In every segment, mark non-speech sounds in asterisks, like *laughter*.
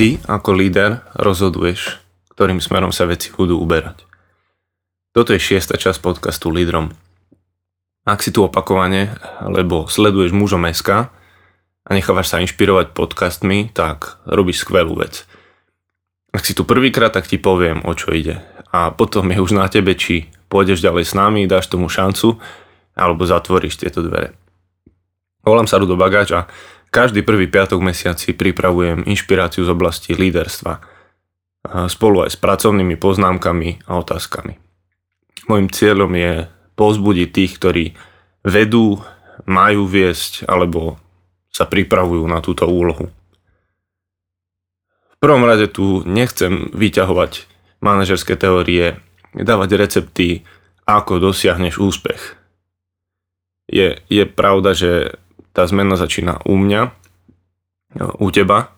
Ty ako líder rozhoduješ, ktorým smerom sa veci budú uberať. Toto je šiesta časť podcastu Lídrom. Ak si tu opakovane, alebo sleduješ mužom SK a nechávaš sa inšpirovať podcastmi, tak robíš skvelú vec. Ak si tu prvýkrát, tak ti poviem, o čo ide. A potom je už na tebe, či pôjdeš ďalej s nami, dáš tomu šancu, alebo zatvoríš tieto dvere. Volám sa Rudo Bagáč a každý prvý piatok mesiaci pripravujem inšpiráciu z oblasti líderstva spolu aj s pracovnými poznámkami a otázkami. Mojím cieľom je pozbudiť tých, ktorí vedú, majú viesť alebo sa pripravujú na túto úlohu. V prvom rade tu nechcem vyťahovať manažerské teórie, dávať recepty, ako dosiahneš úspech. Je, je pravda, že tá zmena začína u mňa, u teba,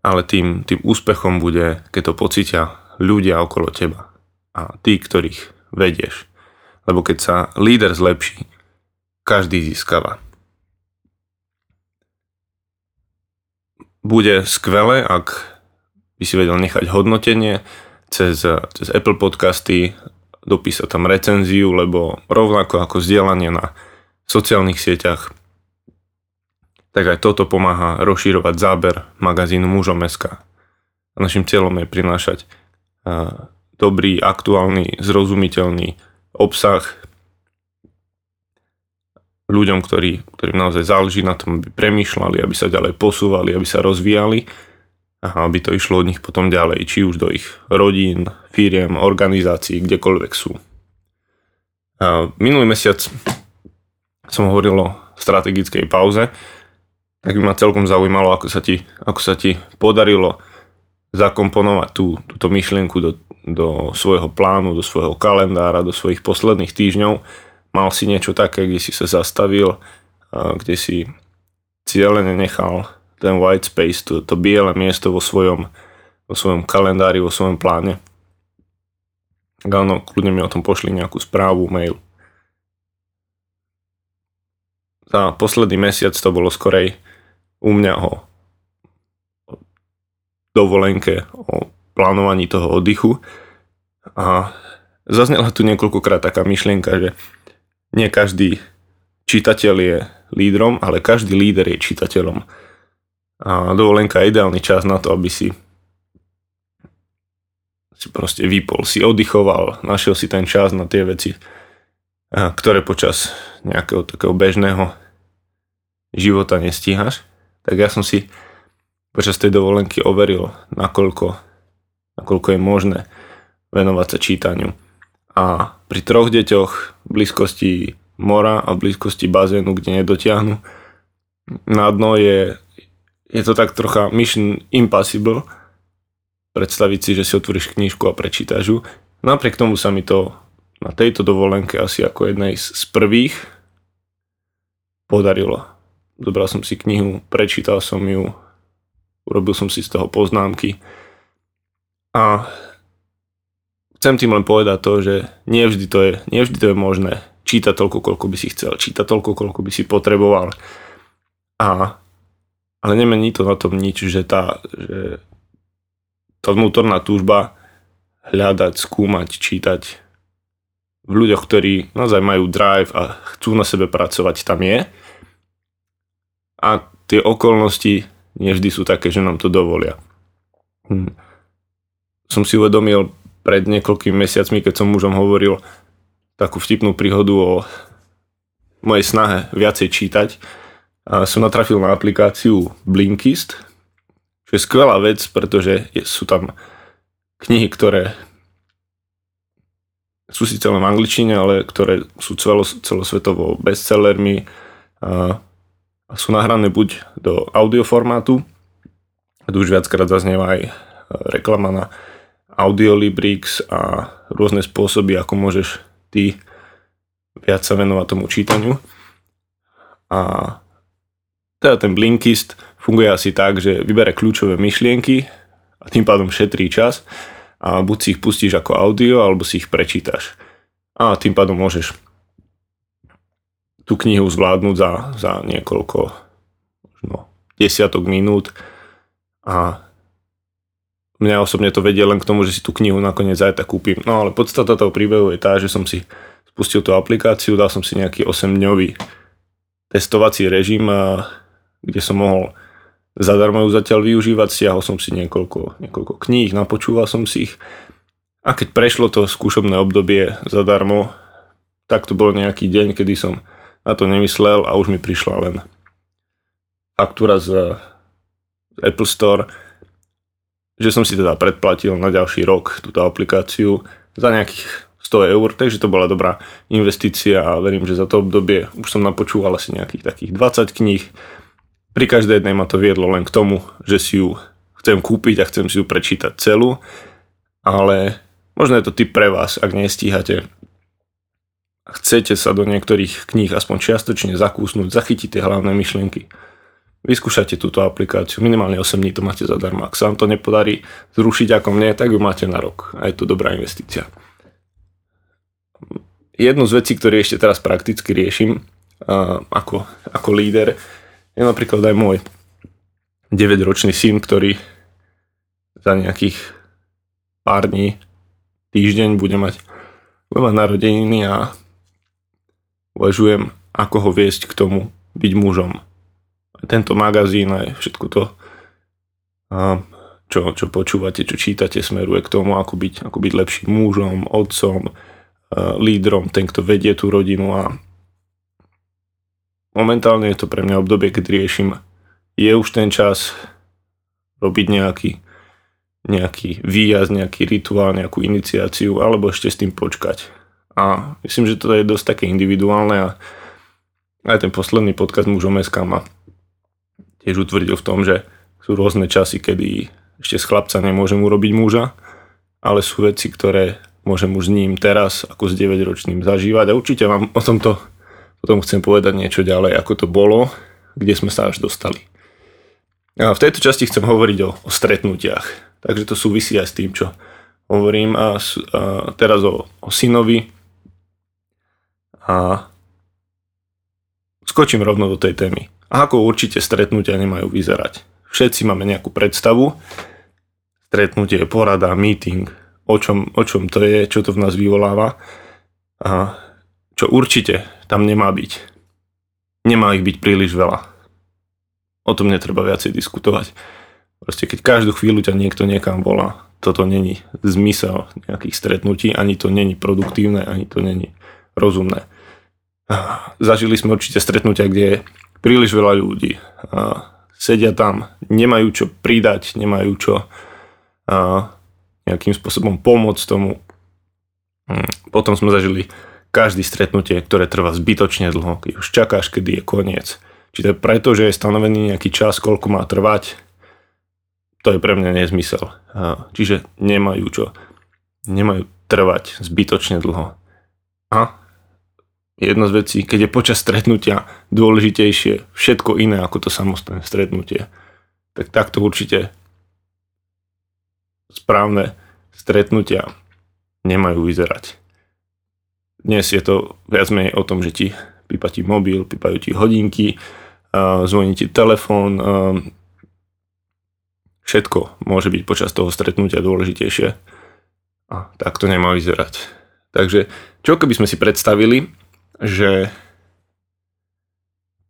ale tým, tým úspechom bude, keď to pocítia ľudia okolo teba a tí, ktorých vedieš. Lebo keď sa líder zlepší, každý získava. Bude skvelé, ak by si vedel nechať hodnotenie cez, cez Apple podcasty, dopísať tam recenziu, lebo rovnako ako zdieľanie na sociálnych sieťach tak aj toto pomáha rozširovať záber magazínu Mužom.sk. A našim cieľom je prinášať dobrý, aktuálny, zrozumiteľný obsah ľuďom, ktorí, ktorým naozaj záleží na tom, aby premýšľali, aby sa ďalej posúvali, aby sa rozvíjali a aby to išlo od nich potom ďalej, či už do ich rodín, firiem, organizácií, kdekoľvek sú. A minulý mesiac som hovoril o strategickej pauze, tak by ma celkom zaujímalo, ako sa ti, ako sa ti podarilo zakomponovať tú, túto myšlienku do, do svojho plánu, do svojho kalendára, do svojich posledných týždňov. Mal si niečo také, kde si sa zastavil, kde si cieľene nechal ten white space, to, to biele miesto vo svojom, vo svojom kalendári, vo svojom pláne. Áno, kľudne mi o tom pošli nejakú správu, mail. Za posledný mesiac to bolo skorej u mňa o dovolenke, o plánovaní toho oddychu a zaznela tu niekoľkokrát taká myšlienka, že nie každý čitateľ je lídrom, ale každý líder je čitateľom. A dovolenka je ideálny čas na to, aby si si proste vypol, si oddychoval, našiel si ten čas na tie veci, ktoré počas nejakého takého bežného života nestíhaš tak ja som si počas tej dovolenky overil, nakoľko, nakoľko je možné venovať sa čítaniu. A pri troch deťoch v blízkosti mora a v blízkosti bazénu, kde nedotiahnu, na dno je, je to tak trocha mission impossible predstaviť si, že si otvoríš knižku a prečítaš ju. Napriek tomu sa mi to na tejto dovolenke asi ako jednej z prvých podarilo zobral som si knihu, prečítal som ju, urobil som si z toho poznámky a chcem tým len povedať to, že nie vždy to je, nie vždy to je možné čítať toľko, koľko by si chcel, čítať toľko, koľko by si potreboval. A, ale nemení to na tom nič, že tá, že tá vnútorná túžba hľadať, skúmať, čítať v ľuďoch, ktorí naozaj majú drive a chcú na sebe pracovať, tam je a tie okolnosti nevždy sú také, že nám to dovolia. Hm. Som si uvedomil pred niekoľkými mesiacmi, keď som mužom hovoril takú vtipnú príhodu o mojej snahe viacej čítať, a som natrafil na aplikáciu Blinkist, čo je skvelá vec, pretože sú tam knihy, ktoré sú síce len v angličtine, ale ktoré sú celosvetovo bestsellermi, a sú nahrané buď do audioformátu, tu už viackrát zaznieva aj reklama na Audiolibrix a rôzne spôsoby, ako môžeš ty viac sa venovať tomu čítaniu. A teda ten Blinkist funguje asi tak, že vybere kľúčové myšlienky a tým pádom šetrí čas a buď si ich pustíš ako audio, alebo si ich prečítaš. A tým pádom môžeš tú knihu zvládnuť za, za niekoľko možno desiatok minút a mňa osobne to vedie len k tomu, že si tú knihu nakoniec aj tak kúpim. No ale podstata toho príbehu je tá, že som si spustil tú aplikáciu, dal som si nejaký 8-dňový testovací režim, kde som mohol zadarmo ju zatiaľ využívať, stiahol som si niekoľko, niekoľko kníh, napočúval som si ich a keď prešlo to skúšobné obdobie zadarmo, tak to bol nejaký deň, kedy som na to nemyslel a už mi prišla len faktúra z Apple Store, že som si teda predplatil na ďalší rok túto aplikáciu za nejakých 100 eur, takže to bola dobrá investícia a verím, že za to obdobie už som napočúval asi nejakých takých 20 kníh. Pri každej jednej ma to viedlo len k tomu, že si ju chcem kúpiť a chcem si ju prečítať celú, ale možno je to typ pre vás, ak nestíhate chcete sa do niektorých kníh aspoň čiastočne zakúsnuť, zachytiť tie hlavné myšlienky Vyskúšajte túto aplikáciu, minimálne 8 dní to máte zadarmo. Ak sa vám to nepodarí zrušiť ako mne, tak ju máte na rok a je to dobrá investícia. Jednu z vecí, ktoré ešte teraz prakticky riešim ako, ako líder, je napríklad aj môj 9-ročný syn, ktorý za nejakých pár dní, týždeň bude mať, bude mať narodeniny a uvažujem, ako ho viesť k tomu byť mužom tento magazín aj všetko to, čo, čo počúvate, čo čítate, smeruje k tomu, ako byť, ako byť lepším mužom, otcom, lídrom, ten, kto vedie tú rodinu a momentálne je to pre mňa obdobie, keď riešim, je už ten čas robiť nejaký, nejaký výjazd, nejaký rituál, nejakú iniciáciu, alebo ešte s tým počkať. A myslím, že to je dosť také individuálne a aj ten posledný podcast mužom SK ma tiež utvrdil v tom, že sú rôzne časy, kedy ešte z chlapca nemôžem urobiť muža, ale sú veci, ktoré môžem už s ním teraz ako s 9-ročným zažívať. A určite vám o tomto potom chcem povedať niečo ďalej, ako to bolo, kde sme sa až dostali. A v tejto časti chcem hovoriť o, o stretnutiach, takže to súvisí aj s tým, čo hovorím a, a teraz o, o synovi a skočím rovno do tej témy. Ako určite stretnutia nemajú vyzerať. Všetci máme nejakú predstavu. Stretnutie, porada, meeting, o čom, o čom to je, čo to v nás vyvoláva a čo určite tam nemá byť. Nemá ich byť príliš veľa. O tom netreba viacej diskutovať. Proste keď každú chvíľu ťa niekto niekam volá, toto není zmysel nejakých stretnutí, ani to není produktívne, ani to není rozumné. Zažili sme určite stretnutia, kde príliš veľa ľudí. Sedia tam, nemajú čo pridať, nemajú čo nejakým spôsobom pomôcť tomu. Hm, potom sme zažili každý stretnutie, ktoré trvá zbytočne dlho, keď už čakáš, kedy je koniec. Či to je preto, že je stanovený nejaký čas, koľko má trvať, to je pre mňa nezmysel. Čiže nemajú čo. Nemajú trvať zbytočne dlho. A jedna z vecí, keď je počas stretnutia dôležitejšie všetko iné ako to samostatné stretnutie, tak takto určite správne stretnutia nemajú vyzerať. Dnes je to viac menej o tom, že ti pípa ti mobil, pípajú ti hodinky, zvoní ti telefón, všetko môže byť počas toho stretnutia dôležitejšie a tak to nemá vyzerať. Takže čo keby sme si predstavili, že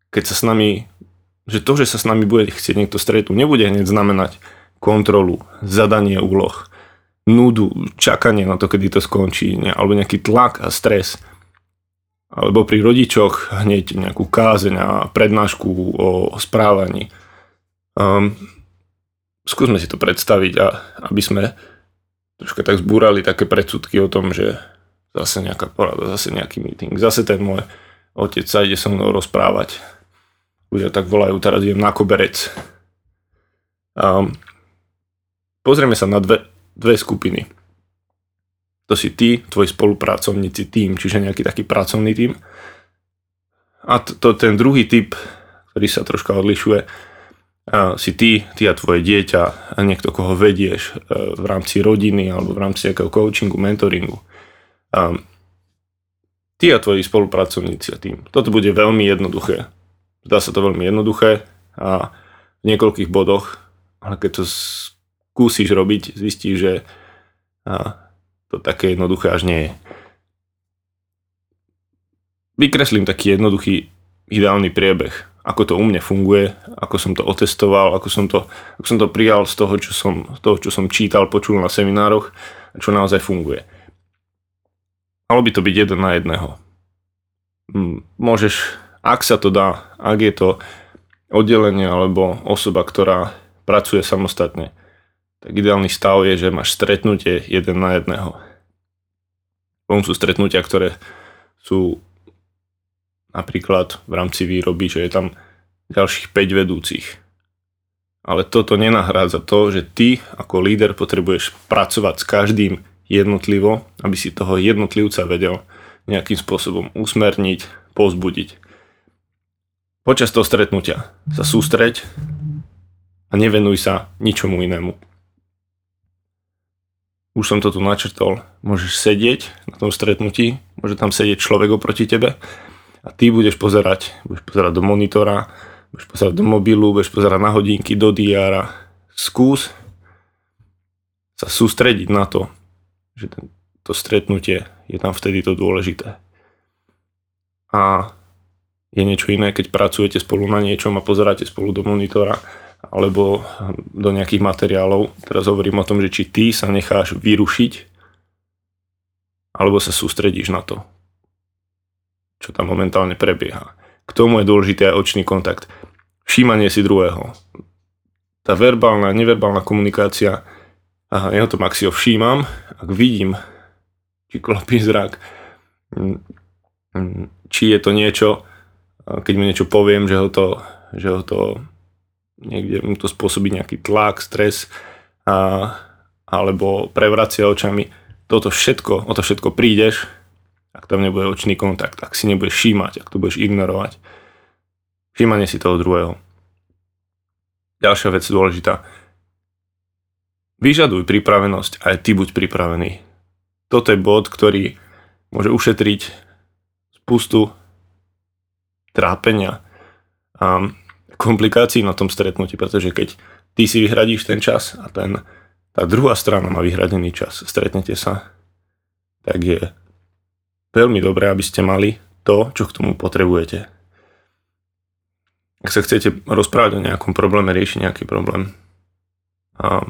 keď sa s nami, že to, že sa s nami bude chcieť niekto stretnúť, nebude hneď znamenať kontrolu, zadanie úloh, nudu, čakanie na to, kedy to skončí, ne, alebo nejaký tlak a stres. Alebo pri rodičoch hneď nejakú kázeň a prednášku o správaní. Um, skúsme si to predstaviť a aby sme troška tak zbúrali také predsudky o tom, že zase nejaká porada, zase nejaký meeting, zase ten môj otec sa ide so mnou rozprávať. Ľudia tak volajú, teraz idem na koberec. Um, pozrieme sa na dve, dve skupiny. To si ty, tvoji spolupracovníci, tým, čiže nejaký taký pracovný tým. A to, to ten druhý typ, ktorý sa troška odlišuje, si ty, ty a tvoje dieťa a niekto, koho vedieš e, v rámci rodiny alebo v rámci nejakého coachingu, mentoringu. A ty a tvoji spolupracovníci a tým. Toto bude veľmi jednoduché. Zdá sa to veľmi jednoduché a v niekoľkých bodoch, ale keď to skúsiš robiť, zistíš, že to také jednoduché až nie je. Vykreslím taký jednoduchý ideálny priebeh, ako to u mne funguje, ako som to otestoval, ako som to, ako som to prijal z toho, čo som, toho, čo som čítal, počul na seminároch a čo naozaj funguje. Malo by to byť jeden na jedného. Môžeš, ak sa to dá, ak je to oddelenie alebo osoba, ktorá pracuje samostatne, tak ideálny stav je, že máš stretnutie jeden na jedného. Potom sú stretnutia, ktoré sú napríklad v rámci výroby, že je tam ďalších 5 vedúcich. Ale toto nenahrádza to, že ty ako líder potrebuješ pracovať s každým jednotlivo, aby si toho jednotlivca vedel nejakým spôsobom usmerniť, pozbudiť. Počas toho stretnutia sa sústreď a nevenuj sa ničomu inému. Už som to tu načrtol. Môžeš sedieť na tom stretnutí, môže tam sedieť človek oproti tebe a ty budeš pozerať, budeš pozerať do monitora, budeš pozerať do mobilu, budeš pozerať na hodinky, do diára. Skús sa sústrediť na to, že to stretnutie je tam vtedy to dôležité. A je niečo iné, keď pracujete spolu na niečom a pozeráte spolu do monitora alebo do nejakých materiálov. Teraz hovorím o tom, že či ty sa necháš vyrušiť alebo sa sústredíš na to čo tam momentálne prebieha. K tomu je dôležitý aj očný kontakt. Všímanie si druhého. Tá verbálna, neverbálna komunikácia, aha, ja si ho všímam, ak vidím, či klopí zrak, mm, mm, či je to niečo, keď mu niečo poviem, že ho to, že ho to niekde mu to spôsobí nejaký tlak, stres a, alebo prevracia očami. Toto všetko, o to všetko prídeš, ak tam nebude očný kontakt, ak si nebudeš všímať, ak to budeš ignorovať. Všímanie si toho druhého. Ďalšia vec dôležitá. Vyžaduj pripravenosť, aj ty buď pripravený. Toto je bod, ktorý môže ušetriť spustu trápenia a komplikácií na tom stretnutí, pretože keď ty si vyhradíš ten čas a ten, tá druhá strana má vyhradený čas, stretnete sa, tak je veľmi dobré, aby ste mali to, čo k tomu potrebujete. Ak sa chcete rozprávať o nejakom probléme, riešiť nejaký problém a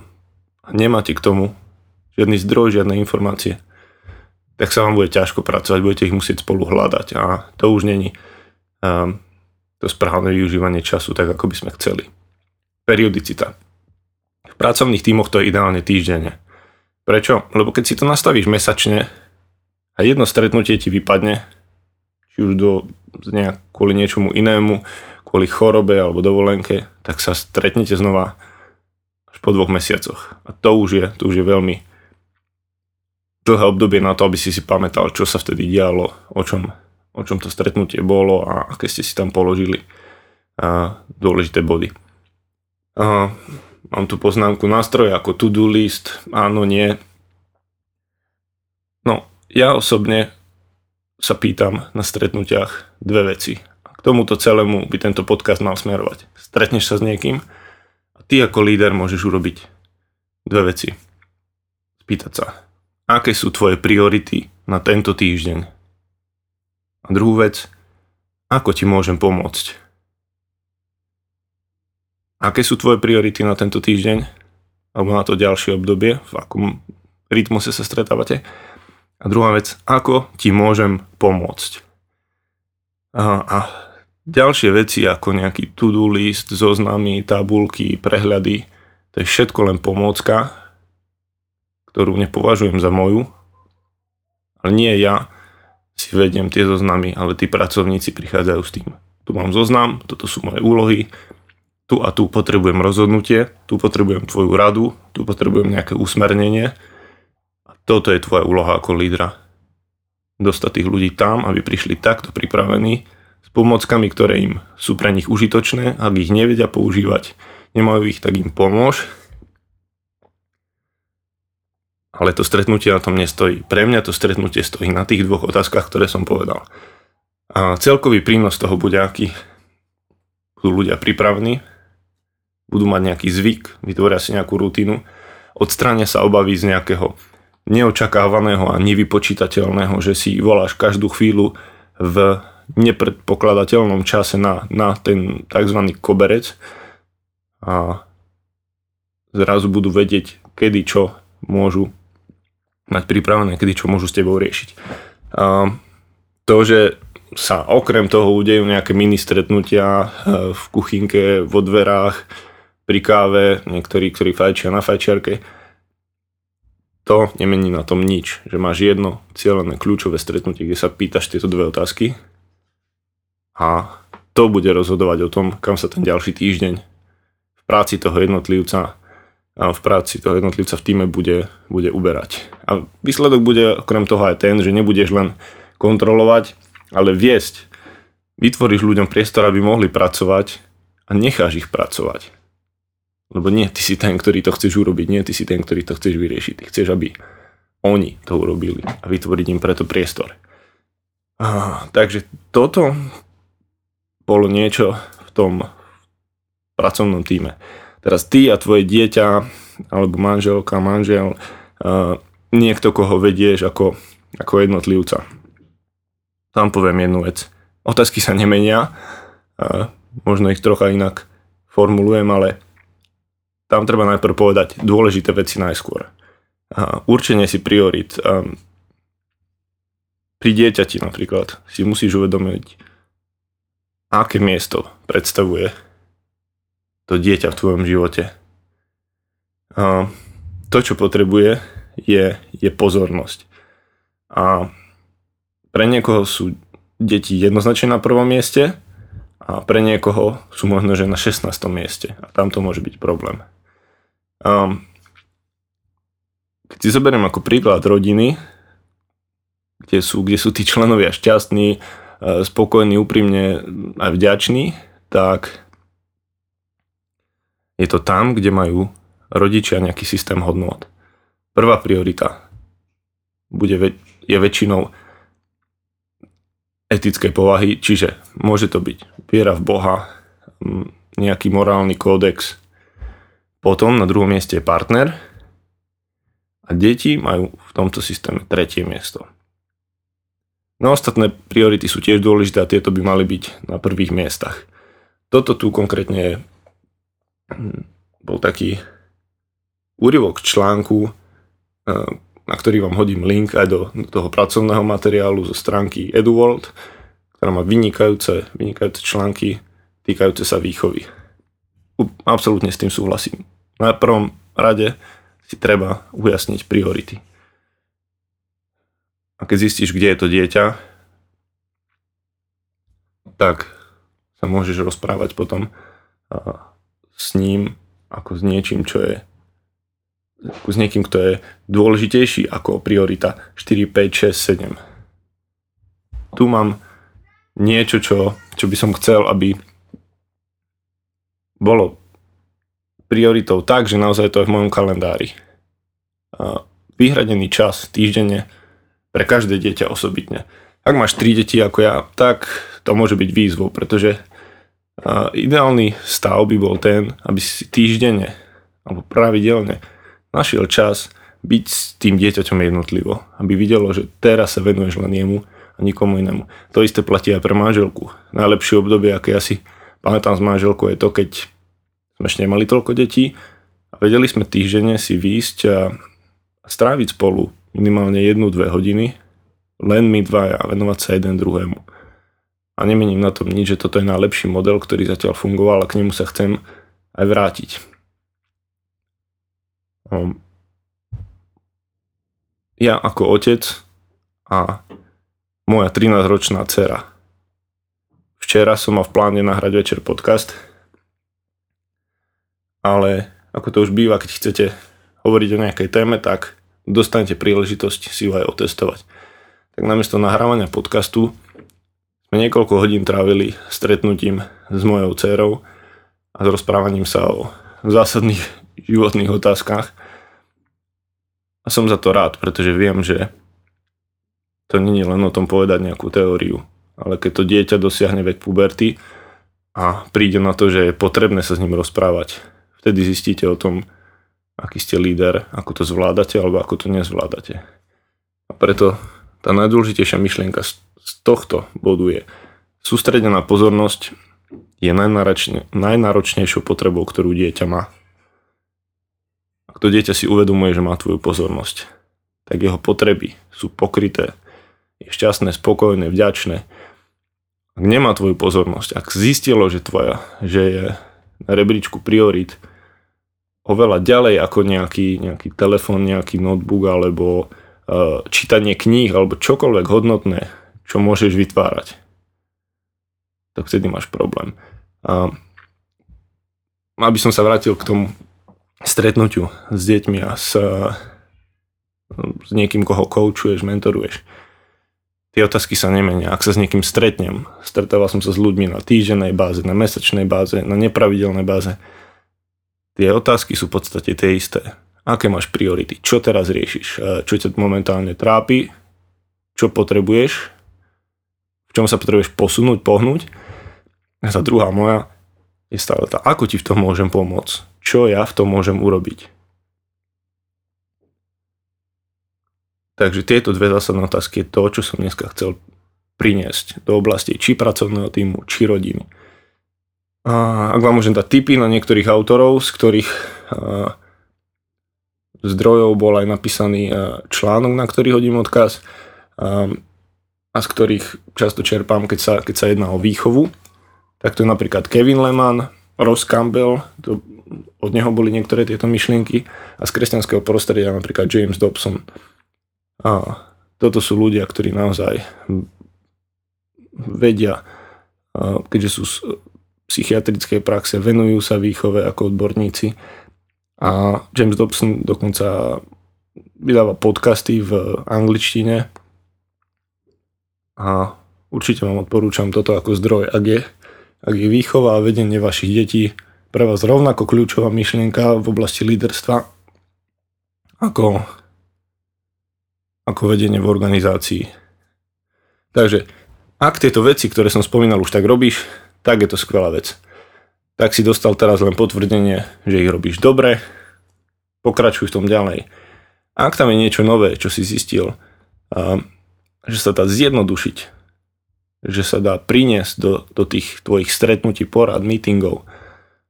nemáte k tomu žiadny zdroj, žiadne informácie, tak sa vám bude ťažko pracovať, budete ich musieť spolu hľadať a to už není um, to správne využívanie času tak, ako by sme chceli. Periodicita. V pracovných tímoch to je ideálne týždenne. Prečo? Lebo keď si to nastavíš mesačne, a jedno stretnutie ti vypadne, či už do, nejak, kvôli niečomu inému, kvôli chorobe alebo dovolenke, tak sa stretnete znova až po dvoch mesiacoch. A to už je, to už je veľmi dlhé obdobie na to, aby si si pamätal, čo sa vtedy dialo, o čom, o čom to stretnutie bolo a aké ste si tam položili a dôležité body. A mám tu poznámku nástroje ako to-do list, áno, nie. No, ja osobne sa pýtam na stretnutiach dve veci. K tomuto celému by tento podcast mal smerovať. Stretneš sa s niekým a ty ako líder môžeš urobiť dve veci. Spýtať sa, aké sú tvoje priority na tento týždeň. A druhú vec, ako ti môžem pomôcť. Aké sú tvoje priority na tento týždeň alebo na to ďalšie obdobie, v akom rytmuse sa stretávate a druhá vec, ako ti môžem pomôcť. A, a ďalšie veci ako nejaký to-do list, zoznamy, tabulky, prehľady, to je všetko len pomôcka, ktorú nepovažujem za moju, ale nie ja si vediem tie zoznamy, ale tí pracovníci prichádzajú s tým. Tu mám zoznam, toto sú moje úlohy, tu a tu potrebujem rozhodnutie, tu potrebujem tvoju radu, tu potrebujem nejaké usmernenie, toto je tvoja úloha ako lídra. Dostať tých ľudí tam, aby prišli takto pripravení pomockami, ktoré im sú pre nich užitočné, ak ich nevedia používať, nemajú ich, tak im pomôž. Ale to stretnutie na tom nestojí. Pre mňa to stretnutie stojí na tých dvoch otázkach, ktoré som povedal. A celkový prínos toho bude aký? Budú ľudia pripravení, budú mať nejaký zvyk, vytvoria si nejakú rutinu odstránia sa obavy z nejakého neočakávaného a nevypočítateľného, že si voláš každú chvíľu v nepredpokladateľnom čase na, na ten tzv. koberec a zrazu budú vedieť, kedy čo môžu mať pripravené, kedy čo môžu s tebou riešiť. A to, že sa okrem toho udejú nejaké mini stretnutia e, v kuchynke, vo dverách, pri káve, niektorí, ktorí fajčia na fajčiarke, to nemení na tom nič, že máš jedno cieľené kľúčové stretnutie, kde sa pýtaš tieto dve otázky a to bude rozhodovať o tom, kam sa ten ďalší týždeň v práci toho jednotlivca a v práci toho jednotlivca v týme bude, bude uberať. A výsledok bude okrem toho aj ten, že nebudeš len kontrolovať, ale viesť. Vytvoríš ľuďom priestor, aby mohli pracovať a necháš ich pracovať. Lebo nie, ty si ten, ktorý to chceš urobiť, nie, ty si ten, ktorý to chceš vyriešiť. Ty chceš, aby oni to urobili a vytvoriť im preto priestor. A, takže toto bolo niečo v tom pracovnom týme teraz ty a tvoje dieťa, alebo manželka, manžel, uh, niekto, koho vedieš ako, ako jednotlivca. Tam poviem jednu vec. Otázky sa nemenia, uh, možno ich trocha inak formulujem, ale tam treba najprv povedať dôležité veci najskôr. Uh, určenie si priorit. Um, pri dieťati napríklad si musíš uvedomiť, aké miesto predstavuje to dieťa v tvojom živote. A to, čo potrebuje, je, je pozornosť. A pre niekoho sú deti jednoznačne na prvom mieste a pre niekoho sú možno, že na 16. mieste a tam to môže byť problém. A keď si zoberiem ako príklad rodiny, kde sú, kde sú tí členovia šťastní, spokojní, úprimne aj vďační, tak je to tam, kde majú rodičia nejaký systém hodnot. Prvá priorita bude, je väčšinou etickej povahy, čiže môže to byť viera v Boha, nejaký morálny kódex. Potom na druhom mieste je partner a deti majú v tomto systéme tretie miesto. No ostatné priority sú tiež dôležité a tieto by mali byť na prvých miestach. Toto tu konkrétne je bol taký úryvok článku, eh, na ktorý vám hodím link aj do, toho pracovného materiálu zo stránky EduWorld, ktorá má vynikajúce, vynikajúce články týkajúce sa výchovy. Absolútne s tým súhlasím. Na prvom rade si treba ujasniť priority. A keď zistíš, kde je to dieťa, tak sa môžeš rozprávať potom s ním ako s niečím, čo je s niekým, kto je dôležitejší ako priorita 4, 5, 6, 7. Tu mám niečo, čo, čo by som chcel, aby bolo prioritou tak, že naozaj to je v mojom kalendári. Vyhradený čas týždenne pre každé dieťa osobitne. Ak máš 3 deti ako ja, tak to môže byť výzvou, pretože ideálny stav by bol ten, aby si týždenne alebo pravidelne našiel čas byť s tým dieťaťom jednotlivo. Aby videlo, že teraz sa venuješ len jemu a nikomu inému. To isté platí aj pre manželku. Najlepšie obdobie, aké ja si pamätám s manželkou, je to, keď sme ešte nemali toľko detí a vedeli sme týždenne si výjsť a stráviť spolu minimálne jednu, dve hodiny, len my dvaja venovať sa jeden druhému a nemením na tom nič, že toto je najlepší model, ktorý zatiaľ fungoval a k nemu sa chcem aj vrátiť. Um, ja ako otec a moja 13-ročná dcera. Včera som mal v pláne nahrať večer podcast, ale ako to už býva, keď chcete hovoriť o nejakej téme, tak dostanete príležitosť si ju aj otestovať. Tak namiesto nahrávania podcastu sme niekoľko hodín trávili stretnutím s mojou dcerou a s rozprávaním sa o zásadných *laughs* životných otázkach. A som za to rád, pretože viem, že to nie je len o tom povedať nejakú teóriu, ale keď to dieťa dosiahne vek puberty a príde na to, že je potrebné sa s ním rozprávať, vtedy zistíte o tom, aký ste líder, ako to zvládate alebo ako to nezvládate. A preto tá najdôležitejšia myšlienka z, tohto bodu je sústredená pozornosť je najnáročne, najnáročnejšou potrebou, ktorú dieťa má. Ak to dieťa si uvedomuje, že má tvoju pozornosť, tak jeho potreby sú pokryté, je šťastné, spokojné, vďačné. Ak nemá tvoju pozornosť, ak zistilo, že tvoja, že je na rebríčku priorit oveľa ďalej ako nejaký, nejaký telefón, nejaký notebook alebo uh, čítanie kníh alebo čokoľvek hodnotné, čo môžeš vytvárať, tak vtedy máš problém. A aby som sa vrátil k tomu stretnutiu s deťmi a s, s niekým, koho koučuješ, mentoruješ. Tie otázky sa nemenia. Ak sa s niekým stretnem, stretával som sa s ľuďmi na týždennej báze, na mesačnej báze, na nepravidelnej báze, tie otázky sú v podstate tie isté. Aké máš priority? Čo teraz riešiš? E, čo ťa momentálne trápi? Čo potrebuješ? V čom sa potrebuješ posunúť, pohnúť? A tá druhá moja je stále tá, ako ti v tom môžem pomôcť? Čo ja v tom môžem urobiť? Takže tieto dve zásadné otázky je to, čo som dneska chcel priniesť do oblasti či pracovného týmu, či rodiny. Ak vám môžem dať tipy na niektorých autorov, z ktorých zdrojov bol aj napísaný článok, na ktorý hodím odkaz a, z ktorých často čerpám, keď sa, keď sa jedná o výchovu, tak to je napríklad Kevin Lehman, Ross Campbell, to, od neho boli niektoré tieto myšlienky a z kresťanského prostredia napríklad James Dobson. A toto sú ľudia, ktorí naozaj vedia, keďže sú psychiatrickej praxe, venujú sa výchove ako odborníci. A James Dobson dokonca vydáva podcasty v angličtine a určite vám odporúčam toto ako zdroj. Ak je, ak je výchova a vedenie vašich detí pre vás rovnako kľúčová myšlienka v oblasti líderstva ako ako vedenie v organizácii. Takže ak tieto veci, ktoré som spomínal, už tak robíš, tak je to skvelá vec. Tak si dostal teraz len potvrdenie, že ich robíš dobre, pokračuj v tom ďalej. Ak tam je niečo nové, čo si zistil, že sa dá zjednodušiť, že sa dá priniesť do, do tých tvojich stretnutí, porad, meetingov,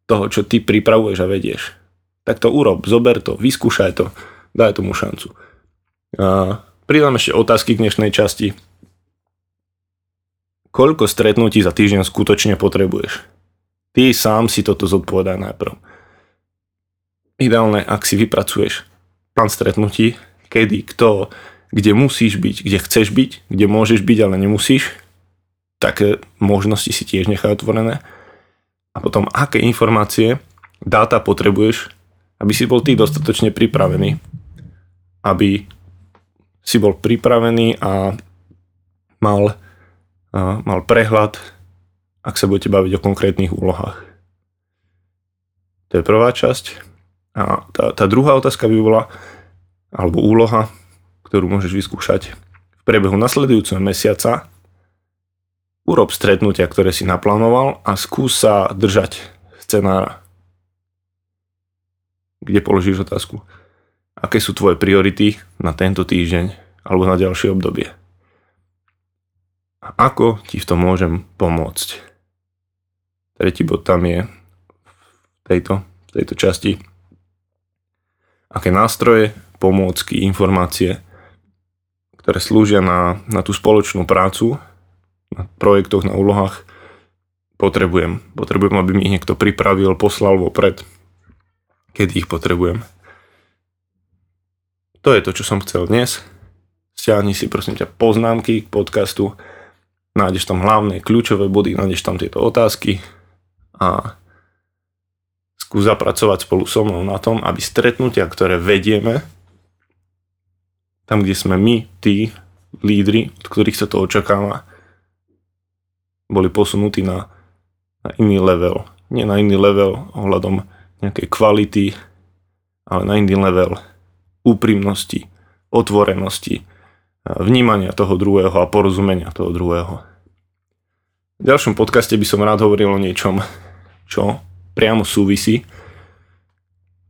toho, čo ty pripravuješ a vedieš, tak to urob, zober to, vyskúšaj to, daj tomu šancu. A Pridám ešte otázky k dnešnej časti. Koľko stretnutí za týždeň skutočne potrebuješ? Ty sám si toto zodpovedaj najprv. Ideálne, ak si vypracuješ plán stretnutí, kedy, kto, kde musíš byť, kde chceš byť, kde môžeš byť, ale nemusíš, také možnosti si tiež nechaj otvorené. A potom, aké informácie, dáta potrebuješ, aby si bol ty dostatočne pripravený, aby si bol pripravený a mal, mal prehľad, ak sa budete baviť o konkrétnych úlohách. To je prvá časť. A tá, tá druhá otázka by bola, alebo úloha, ktorú môžeš vyskúšať v priebehu nasledujúceho mesiaca, urob stretnutia, ktoré si naplánoval a skús sa držať scenára, kde položíš otázku aké sú tvoje priority na tento týždeň alebo na ďalšie obdobie. Ako ti v tom môžem pomôcť? Tretí bod tam je v tejto, v tejto časti. Aké nástroje, pomôcky, informácie, ktoré slúžia na, na tú spoločnú prácu, na projektoch, na úlohách, potrebujem. Potrebujem, aby mi ich niekto pripravil, poslal vopred, kedy ich potrebujem. To je to, čo som chcel dnes. Stiahni si prosím ťa poznámky k podcastu, nájdeš tam hlavné kľúčové body, nájdeš tam tieto otázky a skús zapracovať spolu so mnou na tom, aby stretnutia, ktoré vedieme, tam, kde sme my, tí lídry, od ktorých sa to očakáva, boli posunutí na, na iný level. Nie na iný level ohľadom nejakej kvality, ale na iný level úprimnosti, otvorenosti, vnímania toho druhého a porozumenia toho druhého. V ďalšom podcaste by som rád hovoril o niečom, čo priamo súvisí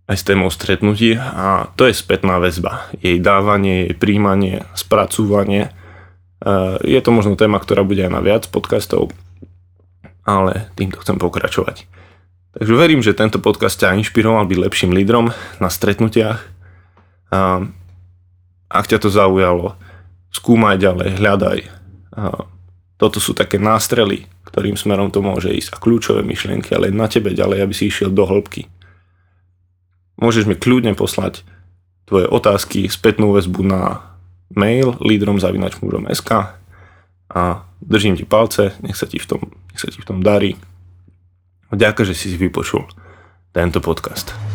aj s témou stretnutí a to je spätná väzba. Jej dávanie, jej príjmanie, spracúvanie. Je to možno téma, ktorá bude aj na viac podcastov, ale týmto chcem pokračovať. Takže verím, že tento podcast ťa inšpiroval byť lepším lídrom na stretnutiach. A ak ťa to zaujalo, skúmaj ďalej, hľadaj. Toto sú také nástrely, ktorým smerom to môže ísť a kľúčové myšlienky, ale na tebe ďalej, aby si išiel do hĺbky. Môžeš mi kľudne poslať tvoje otázky, spätnú väzbu na mail lídromzavinačmúžom.sk a držím ti palce, nech sa ti v tom, nech sa ti v tom darí. Ďakujem, že si si vypočul tento podcast.